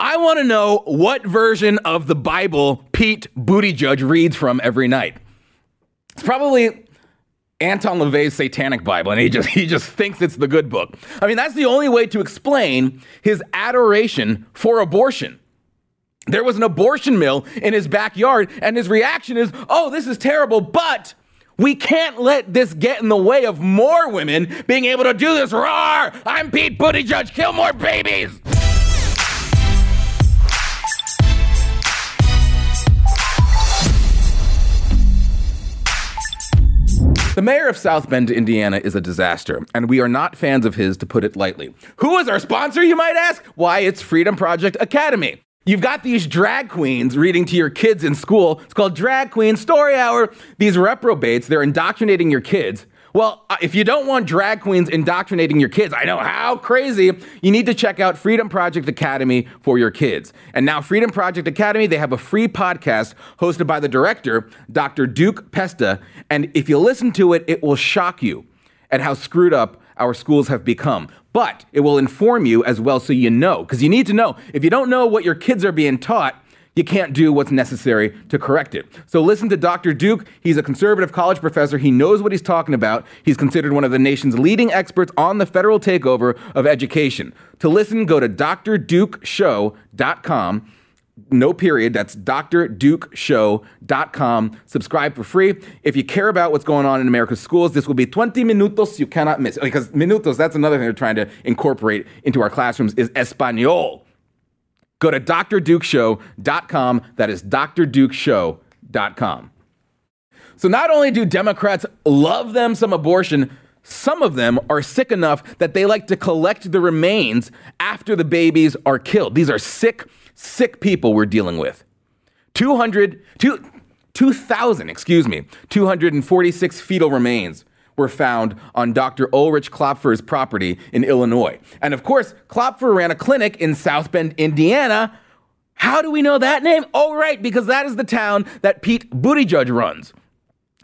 I want to know what version of the Bible Pete Buttigieg reads from every night. It's probably Anton LaVey's Satanic Bible, and he just he just thinks it's the good book. I mean, that's the only way to explain his adoration for abortion. There was an abortion mill in his backyard, and his reaction is, "Oh, this is terrible," but we can't let this get in the way of more women being able to do this. Roar! I'm Pete Buttigieg. Kill more babies. The mayor of South Bend, Indiana is a disaster, and we are not fans of his, to put it lightly. Who is our sponsor, you might ask? Why, it's Freedom Project Academy. You've got these drag queens reading to your kids in school. It's called Drag Queen Story Hour. These reprobates, they're indoctrinating your kids. Well, uh, if you don't want drag queens indoctrinating your kids, I know how crazy, you need to check out Freedom Project Academy for your kids. And now, Freedom Project Academy, they have a free podcast hosted by the director, Dr. Duke Pesta. And if you listen to it, it will shock you at how screwed up our schools have become. But it will inform you as well so you know, because you need to know. If you don't know what your kids are being taught, you can't do what's necessary to correct it. So listen to Dr. Duke. He's a conservative college professor. He knows what he's talking about. He's considered one of the nation's leading experts on the federal takeover of education. To listen, go to drdukeshow.com. No period. That's drdukeshow.com. Subscribe for free. If you care about what's going on in America's schools, this will be 20 minutos you cannot miss. Because minutos, that's another thing they're trying to incorporate into our classrooms, is Espanol. Go to drdukeshow.com. That is drdukeshow.com. So not only do Democrats love them some abortion, some of them are sick enough that they like to collect the remains after the babies are killed. These are sick, sick people we're dealing with. 200, 2,000, excuse me, 246 fetal remains were found on Dr. Ulrich Klopfer's property in Illinois. And of course, Klopfer ran a clinic in South Bend, Indiana. How do we know that name? Oh, right, because that is the town that Pete Buttigieg runs.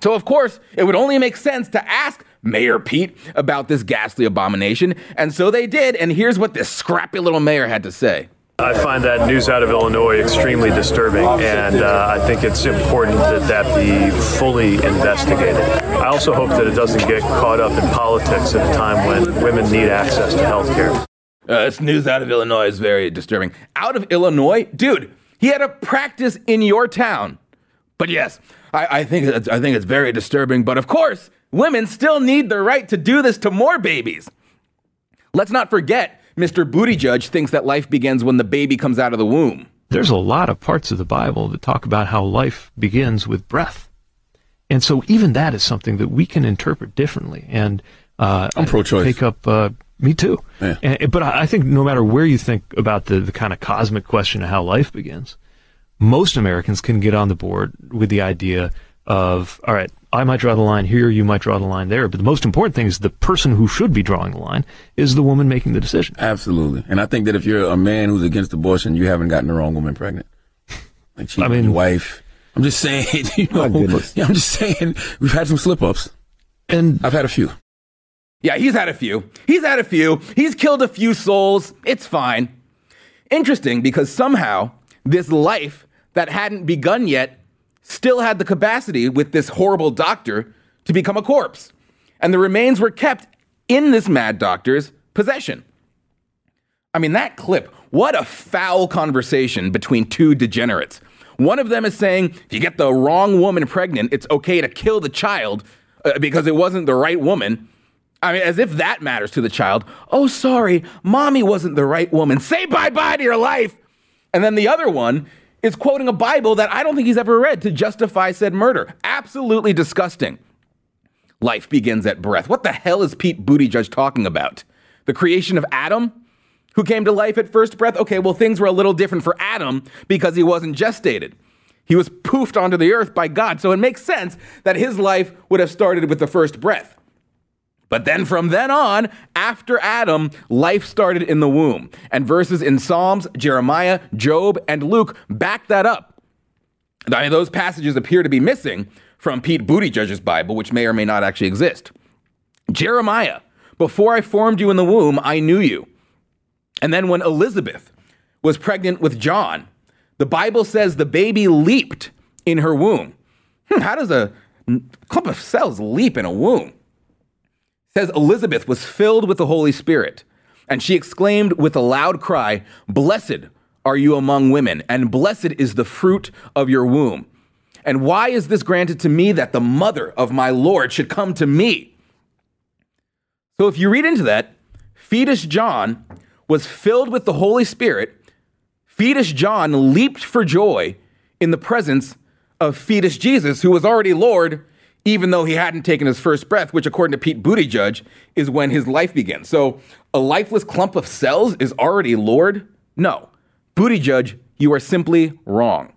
So, of course, it would only make sense to ask Mayor Pete about this ghastly abomination. And so they did. And here's what this scrappy little mayor had to say. I find that news out of Illinois extremely disturbing, and uh, I think it's important that that be fully investigated. I also hope that it doesn't get caught up in politics at a time when women need access to health care. Uh, this news out of Illinois is very disturbing. Out of Illinois? Dude, he had a practice in your town. But yes, I, I think I think it's very disturbing. But of course, women still need the right to do this to more babies. Let's not forget Mr. Buttigieg thinks that life begins when the baby comes out of the womb. There's a lot of parts of the Bible that talk about how life begins with breath. And so even that is something that we can interpret differently. And uh, I'm pro-choice. Take up. Uh, me too. Yeah. And, but I think no matter where you think about the, the kind of cosmic question of how life begins, most Americans can get on the board with the idea of, all right, I might draw the line here, you might draw the line there. But the most important thing is the person who should be drawing the line is the woman making the decision. Absolutely. And I think that if you're a man who's against abortion, you haven't gotten the wrong woman pregnant. Like she, I mean, your wife. I'm just saying, you know, yeah, I'm just saying we've had some slip ups. And I've had a few. Yeah, he's had a few. He's had a few. He's killed a few souls. It's fine. Interesting because somehow this life that hadn't begun yet still had the capacity with this horrible doctor to become a corpse. And the remains were kept in this mad doctor's possession. I mean, that clip, what a foul conversation between two degenerates. One of them is saying, if you get the wrong woman pregnant, it's okay to kill the child uh, because it wasn't the right woman. I mean, as if that matters to the child. Oh, sorry, mommy wasn't the right woman. Say bye bye to your life. And then the other one is quoting a Bible that I don't think he's ever read to justify said murder. Absolutely disgusting. Life begins at breath. What the hell is Pete Buttigieg talking about? The creation of Adam, who came to life at first breath? Okay, well, things were a little different for Adam because he wasn't gestated. He was poofed onto the earth by God, so it makes sense that his life would have started with the first breath. But then from then on, after Adam, life started in the womb. And verses in Psalms, Jeremiah, Job, and Luke back that up. I mean, those passages appear to be missing from Pete Buttigieg's Bible, which may or may not actually exist. Jeremiah, before I formed you in the womb, I knew you. And then when Elizabeth was pregnant with John. The Bible says the baby leaped in her womb. Hmm, how does a clump of cells leap in a womb? Says Elizabeth was filled with the Holy Spirit, and she exclaimed with a loud cry, Blessed are you among women, and blessed is the fruit of your womb. And why is this granted to me that the mother of my Lord should come to me? So if you read into that, fetus John was filled with the Holy Spirit. Fetus John leaped for joy in the presence of fetus Jesus, who was already Lord, even though he hadn't taken his first breath, which, according to Pete Buttigieg, judge is when his life begins. So a lifeless clump of cells is already Lord? No. Buttigieg, you are simply wrong.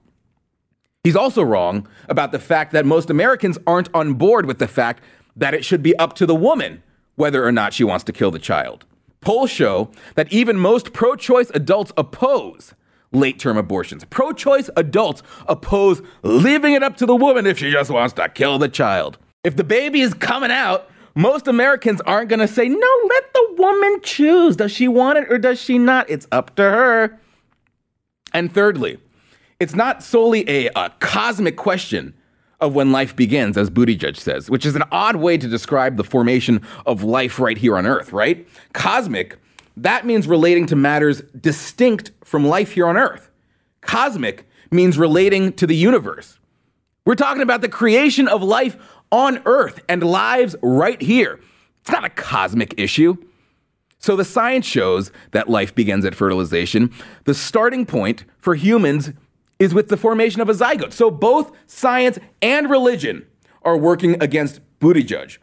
He's also wrong about the fact that most Americans aren't on board with the fact that it should be up to the woman whether or not she wants to kill the child. Polls show that even most pro choice adults oppose late term abortions. Pro choice adults oppose leaving it up to the woman if she just wants to kill the child. If the baby is coming out, most Americans aren't going to say, no, let the woman choose. Does she want it or does she not? It's up to her. And thirdly, it's not solely a, a cosmic question of when life begins, as Buttigieg says, which is an odd way to describe the formation of life right here on Earth, right? Cosmic, that means relating to matters distinct from life here on Earth. Cosmic means relating to the universe. We're talking about the creation of life on Earth and lives right here. It's not a cosmic issue. So the science shows that life begins at fertilization. The starting point for humans is with the formation of a zygote. So both science and religion are working against Buttigieg,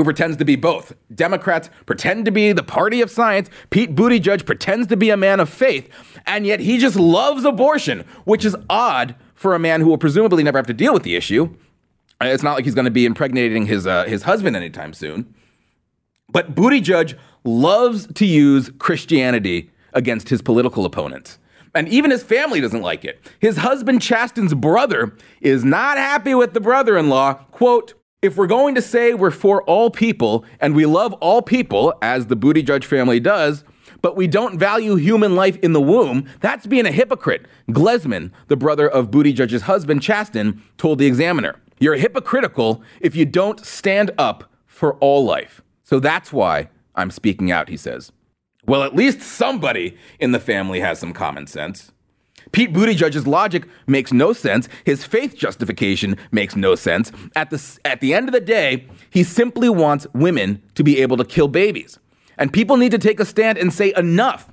who pretends to be both. Democrats pretend to be the party of science. Pete Buttigieg pretends to be a man of faith, and yet he just loves abortion, which is odd for a man who will presumably never have to deal with the issue. It's not like he's going to be impregnating his uh, his husband anytime soon. But Buttigieg loves to use Christianity against his political opponents. And even his family doesn't like it. His husband, Chasten's brother, is not happy with the brother in law. Quote, if we're going to say we're for all people and we love all people, as the Buttigieg family does, but we don't value human life in the womb, that's being a hypocrite. Glezman, the brother of Buttigieg's husband, Chasten, told the Examiner. You're hypocritical if you don't stand up for all life. So that's why I'm speaking out, he says. Well, at least somebody in the family has some common sense. Pete Buttigieg's logic makes no sense. His faith justification makes no sense. At the, at the end of the day, he simply wants women to be able to kill babies. And people need to take a stand and say, enough.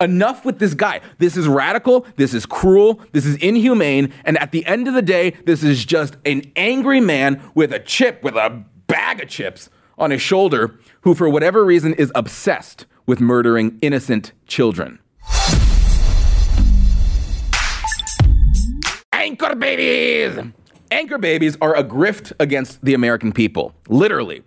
Enough with this guy. This is radical. This is cruel. This is inhumane. And at the end of the day, this is just an angry man with a chip, with a bag of chips on his shoulder, who, for whatever reason, is obsessed with murdering innocent children. Anchor babies! Anchor babies are a grift against the American people, literally.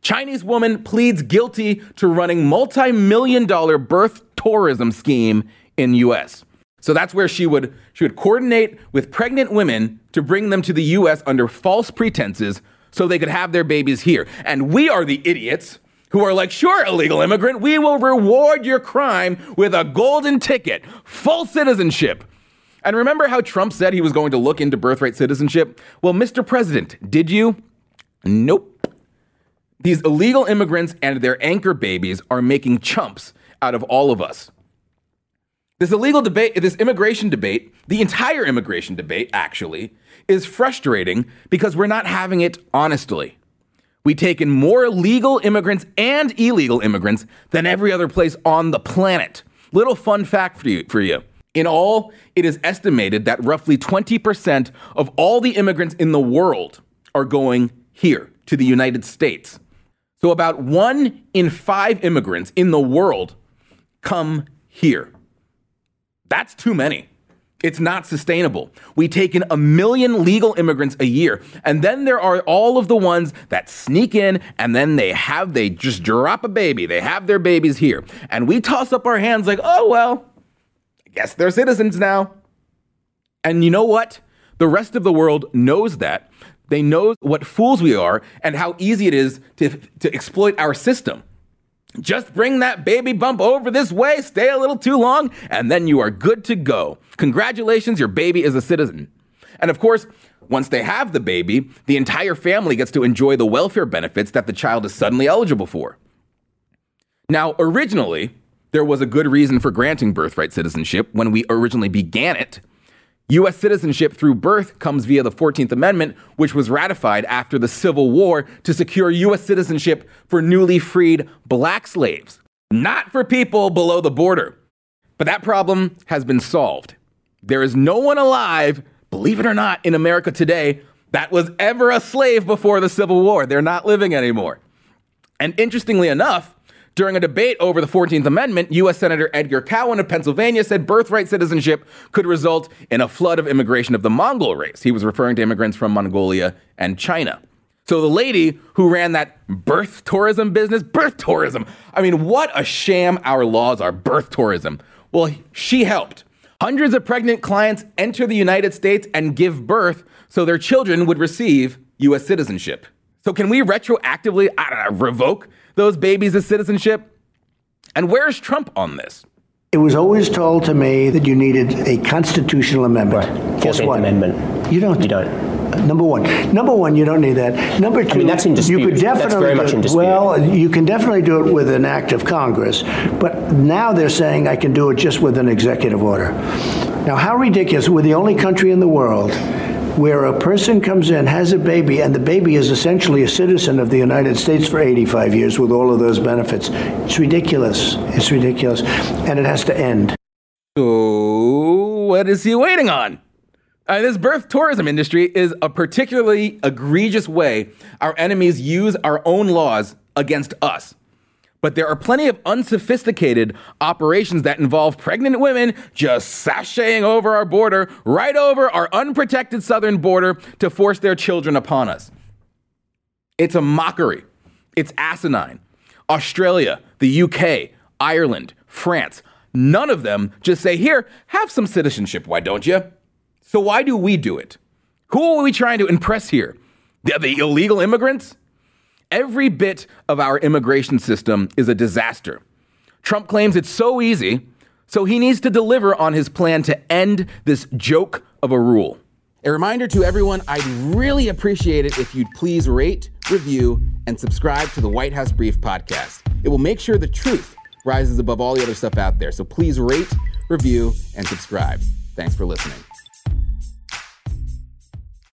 Chinese woman pleads guilty to running multi-million dollar birth tourism scheme in US. So that's where she would she would coordinate with pregnant women to bring them to the US under false pretenses so they could have their babies here. And we are the idiots who are like, sure, illegal immigrant, we will reward your crime with a golden ticket, full citizenship. And remember how Trump said he was going to look into birthright citizenship? Well, Mr. President, did you? Nope. These illegal immigrants and their anchor babies are making chumps out of all of us. This illegal debate, this immigration debate, the entire immigration debate, actually, is frustrating because we're not having it honestly. We take in more legal immigrants and illegal immigrants than every other place on the planet. Little fun fact for you, for you. In all, it is estimated that roughly 20% of all the immigrants in the world are going here to the United States. So about one in five immigrants in the world come here. That's too many. It's not sustainable. We take in a million legal immigrants a year, and then there are all of the ones that sneak in and then they have, they just drop a baby. They have their babies here. And we toss up our hands like, oh, well, guess they're citizens now. And you know what? The rest of the world knows that. They know what fools we are and how easy it is to, to exploit our system. Just bring that baby bump over this way, stay a little too long, and then you are good to go. Congratulations, your baby is a citizen. And of course, once they have the baby, the entire family gets to enjoy the welfare benefits that the child is suddenly eligible for. Now, originally, there was a good reason for granting birthright citizenship when we originally began it. U.S. citizenship through birth comes via the 14th Amendment, which was ratified after the Civil War to secure U.S. citizenship for newly freed black slaves, not for people below the border. But that problem has been solved. There is no one alive, believe it or not, in America today that was ever a slave before the Civil War. They're not living anymore. And interestingly enough, during a debate over the 14th Amendment, U.S. Senator Edgar Cowan of Pennsylvania said birthright citizenship could result in a flood of immigration of the Mongol race. He was referring to immigrants from Mongolia and China. So the lady who ran that birth tourism business, birth tourism, I mean, what a sham our laws are, birth tourism. Well, she helped. Hundreds of pregnant clients enter the United States and give birth so their children would receive U.S. citizenship. So, can we retroactively, I don't know, revoke those babies of citizenship? And where's Trump on this? It was always told to me that you needed a constitutional amendment. Right. Guess what? Amendment. You don't. You don't. Number one. Number one, you don't need that. Number two, I mean, that's in dispute. you could definitely that's very much in dispute. Well, you can definitely do it with an act of Congress, but now they're saying I can do it just with an executive order. Now, how ridiculous! We're the only country in the world where a person comes in, has a baby, and the baby is essentially a citizen of the United States for 85 years with all of those benefits. It's ridiculous. It's ridiculous. And it has to end. So, what is he waiting on? Uh, this birth tourism industry is a particularly egregious way our enemies use our own laws against us. But there are plenty of unsophisticated operations that involve pregnant women just sashaying over our border, right over our unprotected southern border to force their children upon us. It's a mockery. It's asinine. Australia, the UK, Ireland, France, none of them just say, Here, have some citizenship, why don't you? So why do we do it? Who are we trying to impress here? The, the illegal immigrants? Every bit of our immigration system is a disaster. Trump claims it's so easy, so he needs to deliver on his plan to end this joke of a rule. A reminder to everyone I'd really appreciate it if you'd please rate, review, and subscribe to the White House Brief podcast. It will make sure the truth rises above all the other stuff out there. So please rate, review, and subscribe. Thanks for listening.